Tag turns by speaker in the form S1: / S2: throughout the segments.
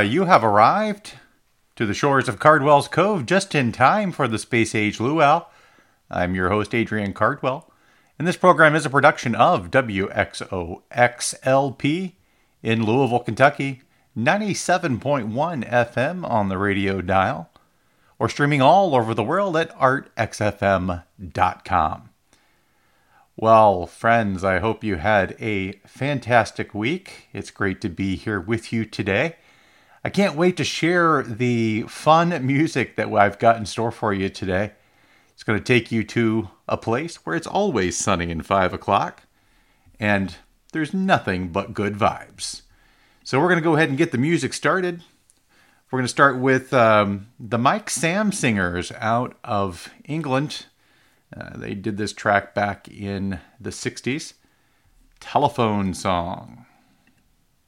S1: You have
S2: arrived to the shores of Cardwell's Cove just in time for the Space Age Luau. I'm your host, Adrian Cardwell, and this program is a production of WXOXLP in Louisville, Kentucky, 97.1 FM on the radio dial, or streaming all over the world at artxfm.com. Well, friends, I hope you had a fantastic week. It's great to be here with you today. I can't wait to share the fun music that I've got in store for you today. It's going to take you to a place where it's always sunny and 5 o'clock, and there's nothing but good vibes. So, we're going to go ahead and get the music started. We're going to start with um, the Mike Sammes Singers out of England. Uh, they did this track back in the 60s. Telephone Song.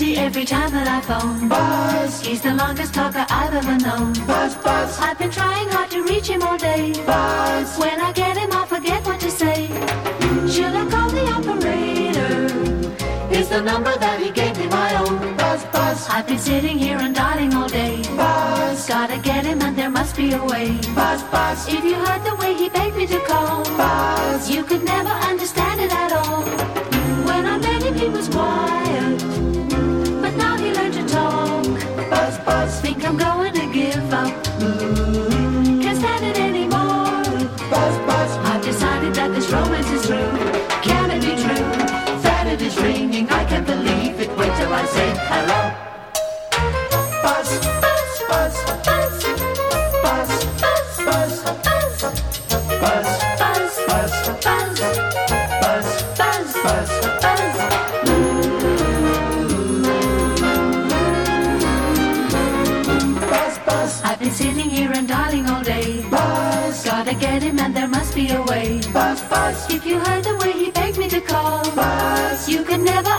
S3: busy every time that I phone. Buzz. He's the longest talker I've ever known. Buzz, buzz. I've been trying hard to reach him all day. Buzz. When I get him, I forget what to say. Should I call the operator? Is the number that he gave me my own? Buzz, buzz. I've been sitting here and dialing all day. Buzz. Gotta get him, and there must be a way. Buzz, buzz. If you heard the way he begged me to call, Buzz. You could never understand it at all. When I met him, he was quiet. I'm going to give up. Can't stand it anymore. Buzz, buzz. I've decided that this romance is through. Can it be true that it is ringing? I can't believe it. Wait till I say hello. Buzz, get him and there must be a way. Buzz, buzz. If you heard the way he begged me to call. Buzz. You could never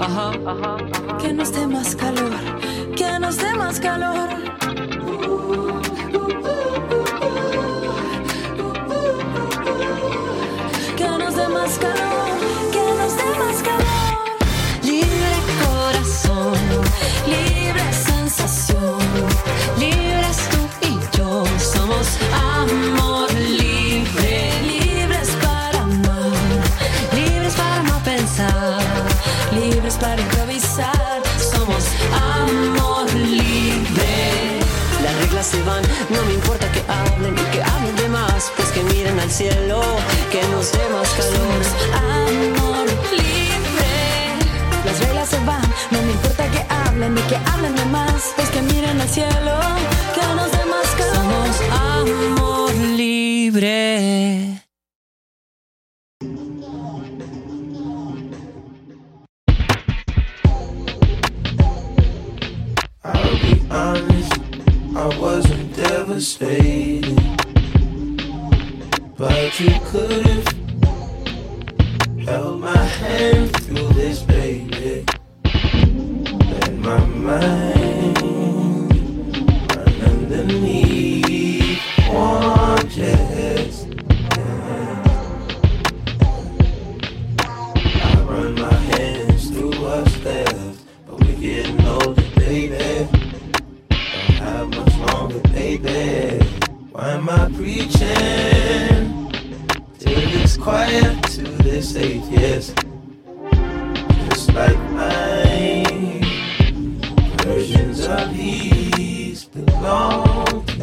S4: Que
S5: nos dé más calor, que nos dé más calor. long.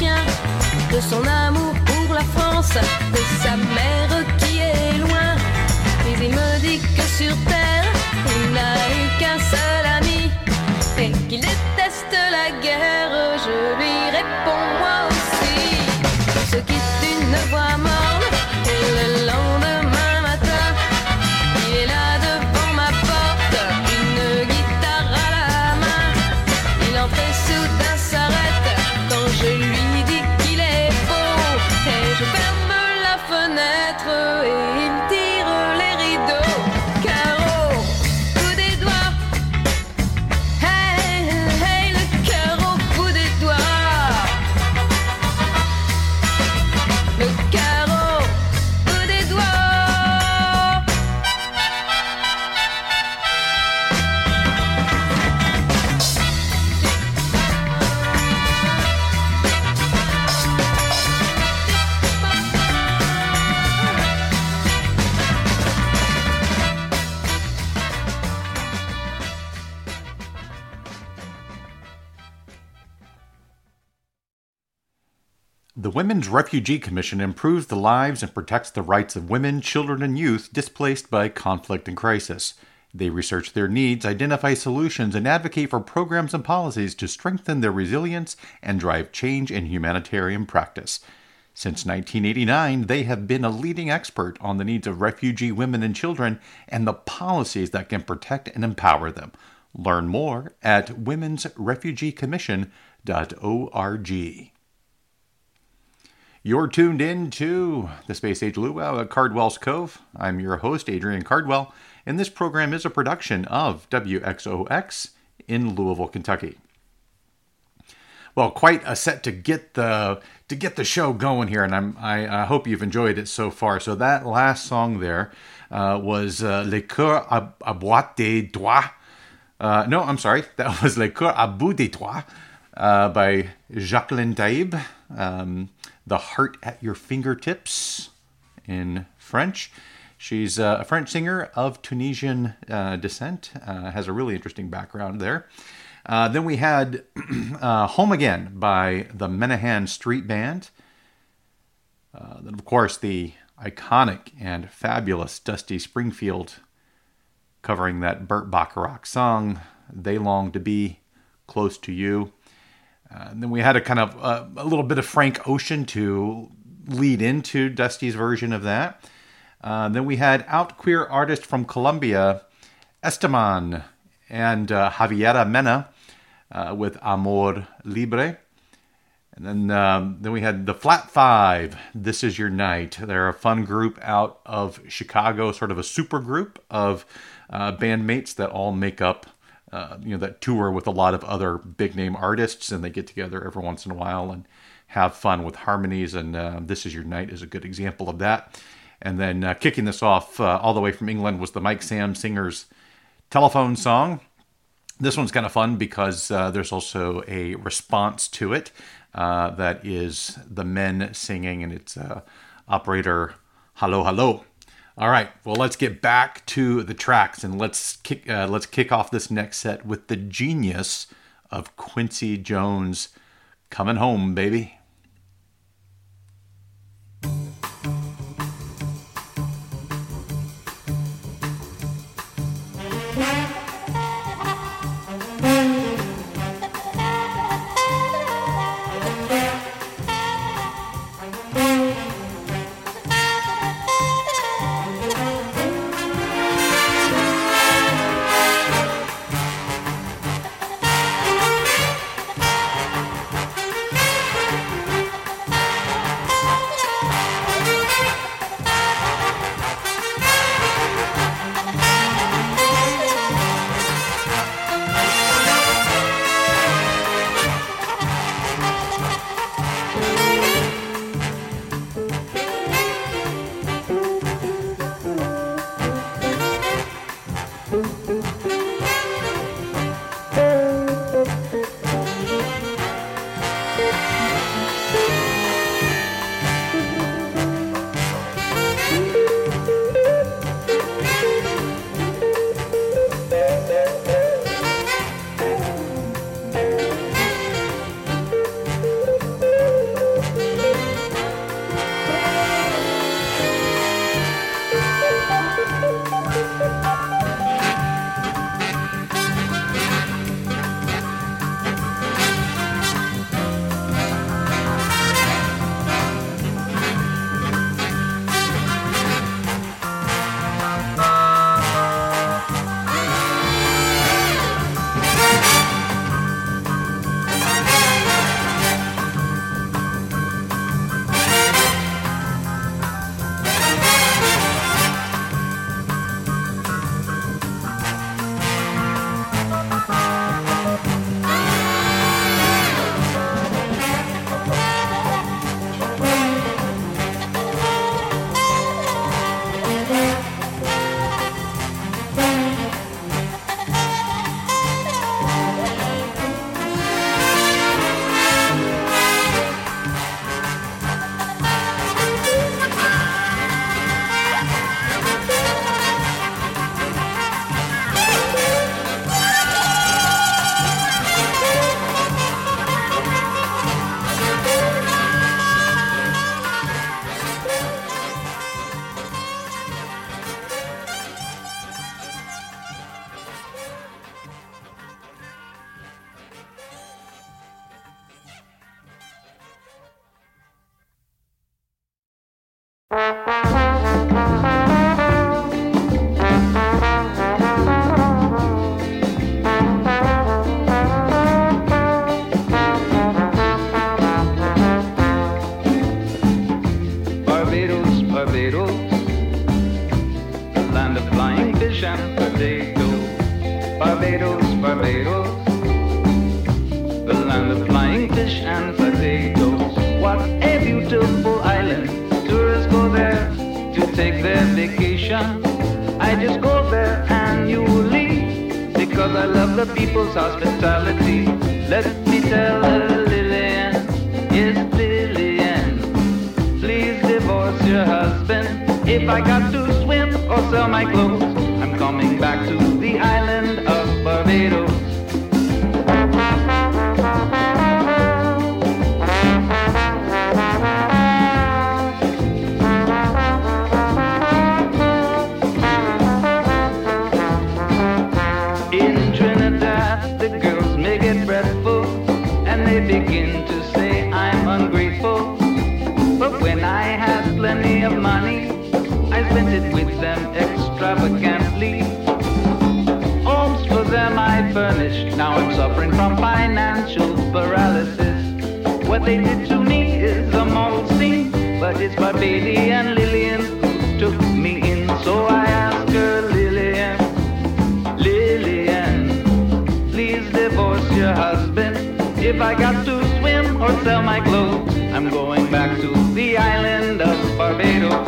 S5: De son amour pour la France, de sa mère qui est loin. Mais il me dit que sur terre, il n'a eu qu'un seul ami et qu'il déteste la guerre.
S2: Women's Refugee Commission improves the lives and protects the rights of women, children, and youth displaced by conflict and crisis. They research their needs, identify solutions, and advocate for programs and policies to strengthen their resilience and drive change in humanitarian practice. Since 1989, they have been a leading expert on the needs of refugee women and children and the policies that can protect and empower them. Learn more at womensrefugeecommission.org. You're tuned in to the Space Age Luau at Cardwell's Cove. I'm your host, Adrian Cardwell, and this program is a production of WXOX in Louisville, Kentucky. Well, quite a set to get the to get the show going here, and I'm I, I hope you've enjoyed it so far. So that last song there uh, was uh, Les Coeurs à, à bout des doigts. Uh, no, I'm sorry, that was Le Coeur à bout des doigts uh, by Jacqueline Taïeb. Um, the Heart at Your Fingertips in French. She's uh, a French singer of Tunisian uh, descent, uh, has a really interesting background there. Uh, then we had uh, Home Again by the Menahan Street Band. Uh, then, of course, the iconic and fabulous Dusty Springfield covering that Burt Bacharach song, They Long to Be Close to You. Uh, and then we had a kind of uh, a little bit of Frank Ocean to lead into Dusty's version of that. Uh, then we had out queer artist from Colombia, Esteman and uh, Javiera Mena with Amor Libre. And then, um, then we had the Flat Five. This is your night. They're a fun group out of Chicago, sort of a super group of bandmates that all make up uh, you know that tour with a lot of other big name artists and they get together every once in a while and have fun with harmonies and uh, this is your night is a good example of that. And then uh, kicking this off uh, all the way from england was the mike sammes singers telephone song. This one's kind of fun because uh, there's also a response to it uh, that is the men singing and it's operator hello hello all right, well, let's get back to the tracks and let's kick uh, let's kick off this next set with the genius of Quincy Jones, "Coming Home, Baby."
S6: if I got to swim or sell my clothes. I'm coming back to the island of Barbados. In Trinidad, the girls make it breathful and they begin to say I'm ungrateful. But when I have plenty of money, with them extravagantly. Homes for them I furnished, now I'm suffering from financial paralysis. What they did to me is a moral scene, but it's by and Lillian who took me in, so I asked her, Lillian, Lillian, please divorce your husband. If I got to swim or sell my clothes, I'm going back to the island of Barbados.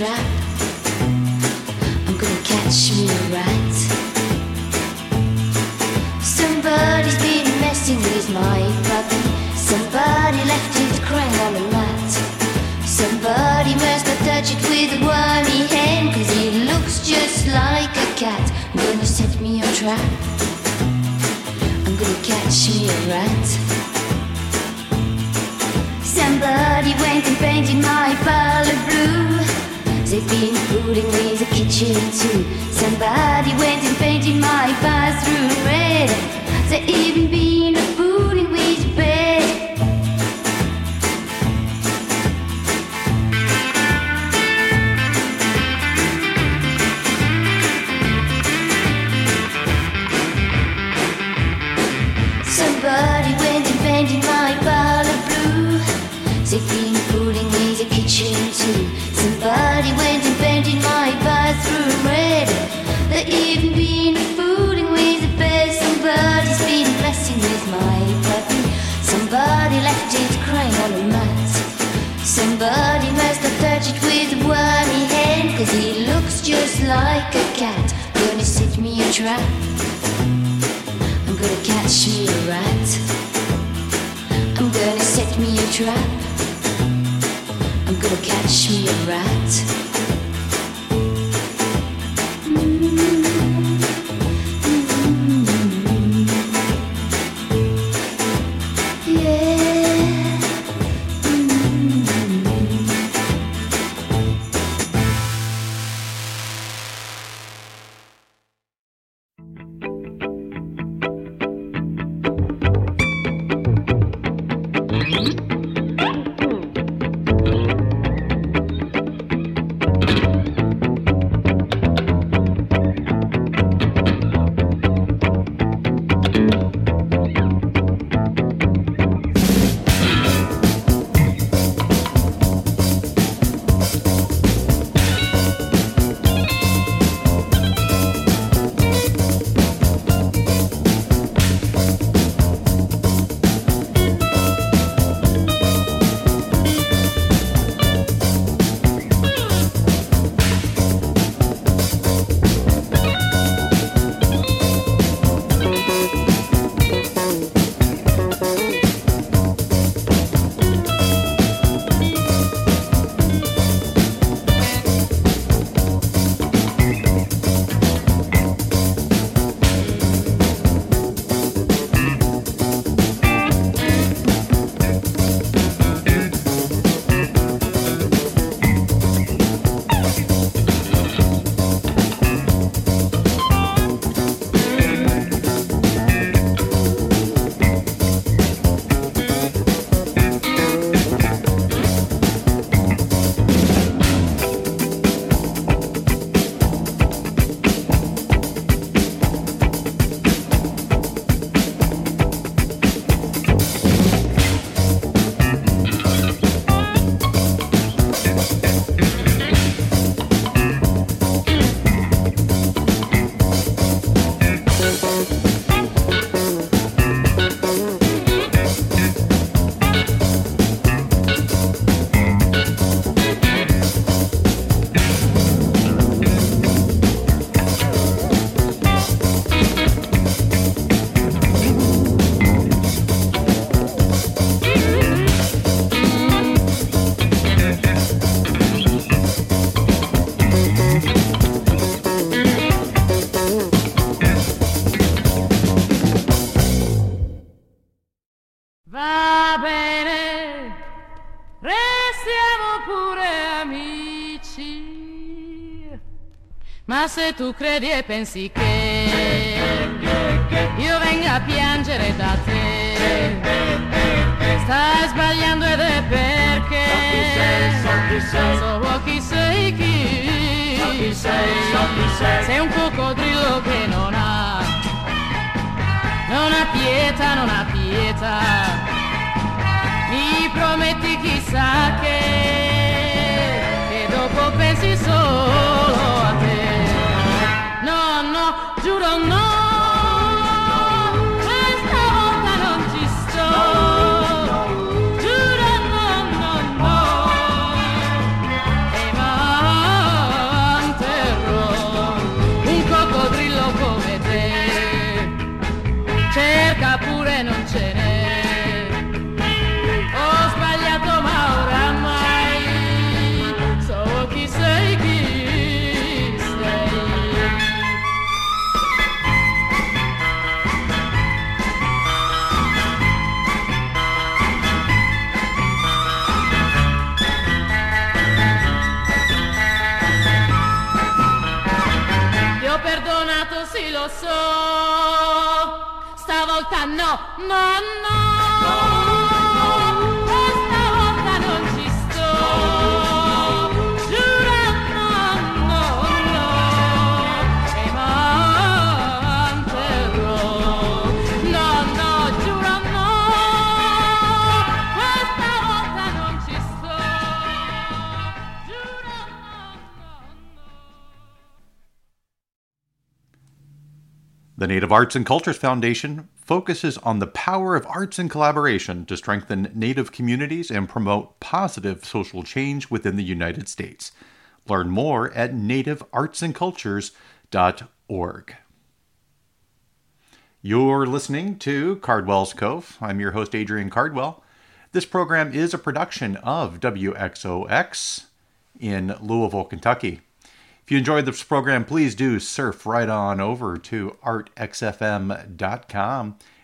S7: trap. I'm gonna catch me a rat. Somebody's been messing with my puppy. Somebody left it crying on the mat. Somebody must have touched it with a wormy hand, cause it looks just like a cat. I'm gonna set me a trap. I'm gonna catch me a rat. Somebody went and painted my color blue. They've been fooling in the kitchen too. Somebody went and painted my bathroom red. There even been a. like a cat. Gonna set me a trap. I'm gonna catch me a rat. I'm gonna set me a trap. I'm gonna catch me a rat.
S8: Tu credi e pensi che io venga a piangere da te, stai sbagliando ed è perché so chi sei, chi sei, sei un coccodrillo che non ha, non ha pietà, non ha pietà, mi prometti chissà che, che dopo pensi solo a te. No, don't no. Stavolta no,
S2: Native Arts and Cultures Foundation focuses on the power of arts and collaboration to strengthen Native communities and promote positive social change within the United States. Learn more at nativeartsandcultures.org. You're listening to Cardwell's Cove. I'm your host, Adrian Cardwell. This program is a production of WXOX in Louisville, Kentucky. If you enjoyed this program, please do surf right on over to artxfm.com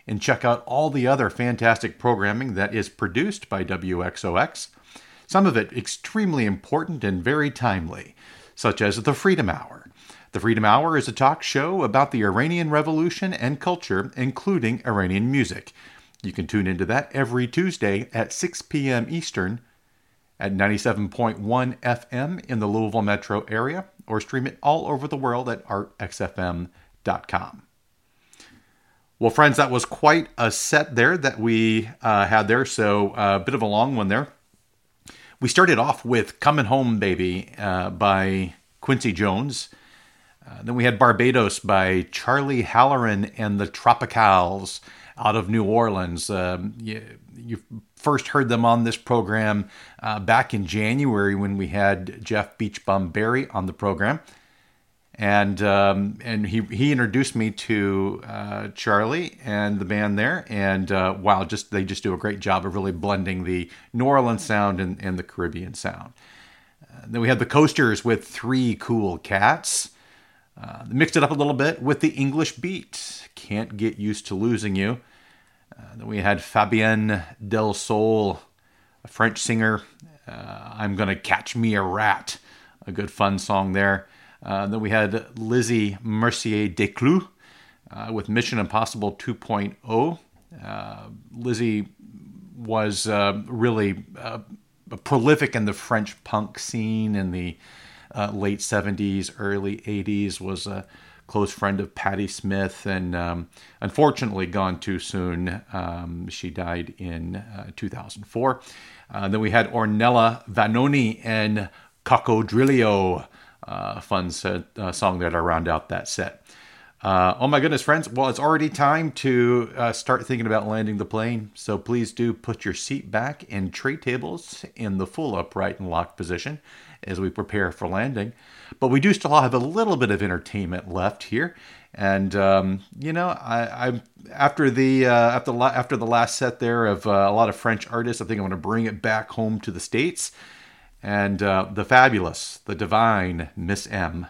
S2: and check out all the other fantastic programming that is produced by WXOX. Some of it extremely important and very timely, such as the Freedom Hour. The Freedom Hour is a talk show about the Iranian Revolution and culture, including Iranian music. You can tune into that every Tuesday at 6 p.m. Eastern at 97.1 FM in the Louisville metro area or stream it all over the world at artxfm.com. Well, friends, that was quite a set there that we uh, had there. So, a bit of a long one there. We started off with Coming Home Baby uh, by Quincy Jones. Uh, then we had Barbados by Charlie Halloran and the Tropicals out of New Orleans. Um, you, you first heard them on this program uh, back in January when we had Jeff Beachbum Berry on the program. And um, and he, he introduced me to uh, Charlie and the band there, and uh, wow, just they just do a great job of really blending the New Orleans sound and, and the Caribbean sound. Uh, then we had the Coasters with three cool cats. Uh, mixed it up a little bit with the English beat. Can't get used to losing you. Uh, then we had Fabienne Delsol, a French singer. Uh, I'm gonna catch me a rat, a good fun song there. Uh, then we had Lizzy Mercier Descloux uh, with Mission Impossible 2.0. Uh, Lizzy was uh, really uh, prolific in the French punk scene in the uh, late 70s, early 80s, was a close friend of Patti Smith and um, unfortunately gone too soon. Um, she died in uh, 2004. Uh, then we had Ornella Vanoni and Coccodrillo, uh, fun set, uh, song there to round out that set. Uh, oh my goodness, friends. Well, it's already time to uh, start thinking about landing the plane. So please do put your seat back and tray tables in the full upright and locked position as we prepare for landing. But we do still have a little bit of entertainment left here. And um, you know, I, I after the uh, after la- after the last set there of uh, a lot of French artists, I think I'm going to bring it back home to the states. And uh, the fabulous, the divine Miss M.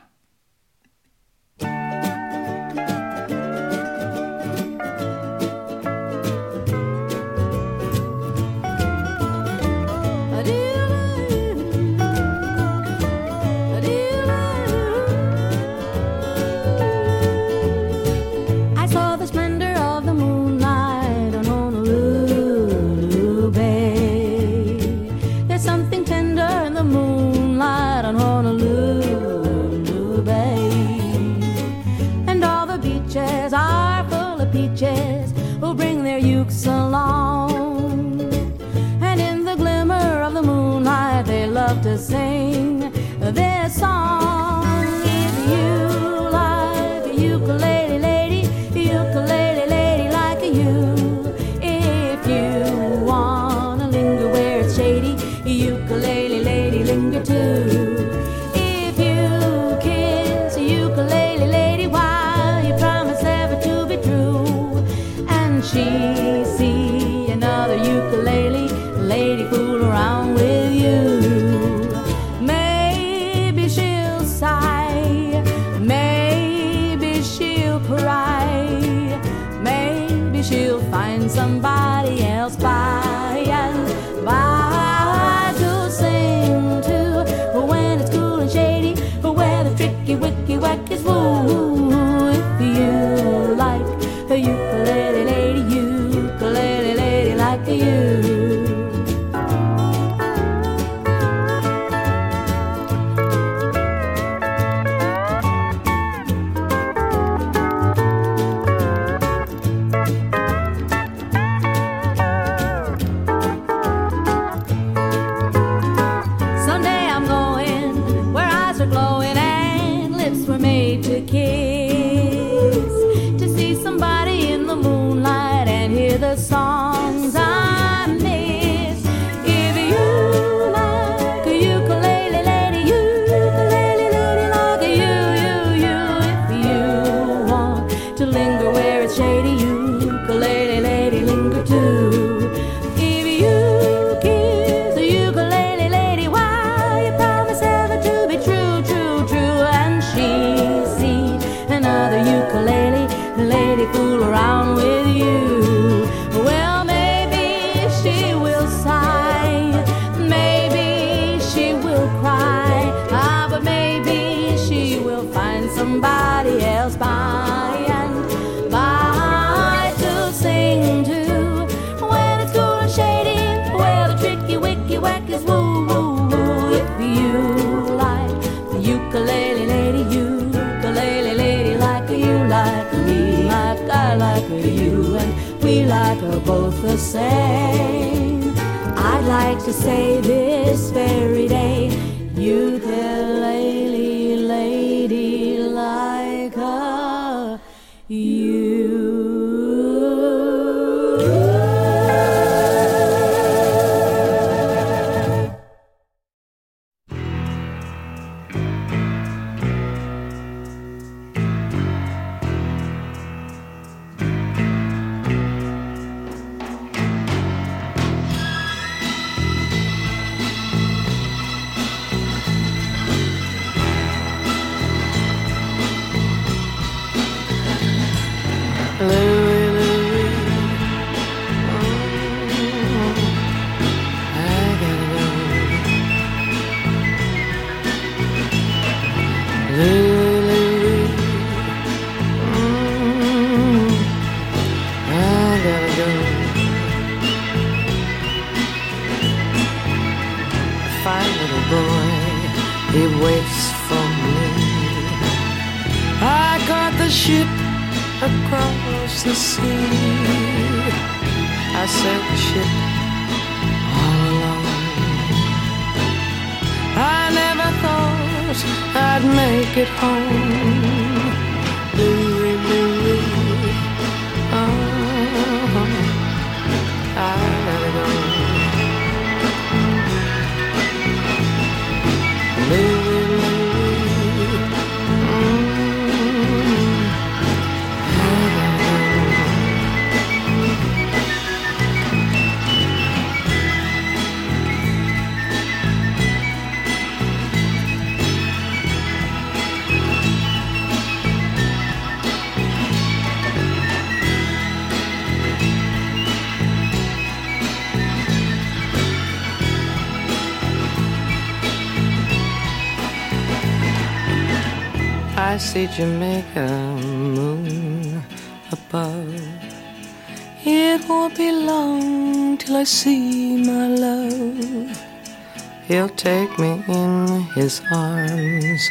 S5: see
S9: Jamaica moon above. It won't be long till I see my love. He'll take me in his arms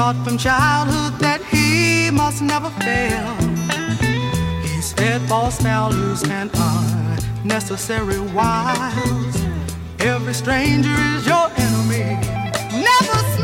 S10: taught from childhood that he must never fail. He's fed false values and unnecessary wiles. Every stranger is your enemy. Never.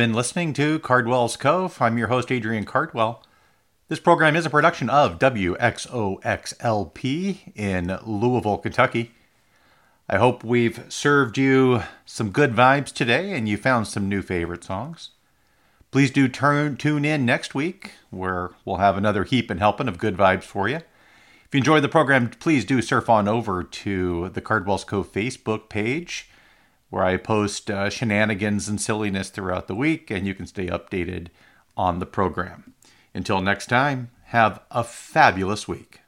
S2: Been listening to Cardwell's Cove. I'm your host, Adrian Cardwell. This program is a production of WXOXLP in Louisville, Kentucky. I hope we've served you some good vibes today and you found some new favorite songs. Please do turn tune in next week where we'll have another heap and helping of good vibes for you. If you enjoyed the program, please do surf on over to the Cardwell's Cove Facebook page where I post uh, shenanigans and silliness throughout the week and you can stay updated on the program. Until next time, have a fabulous week.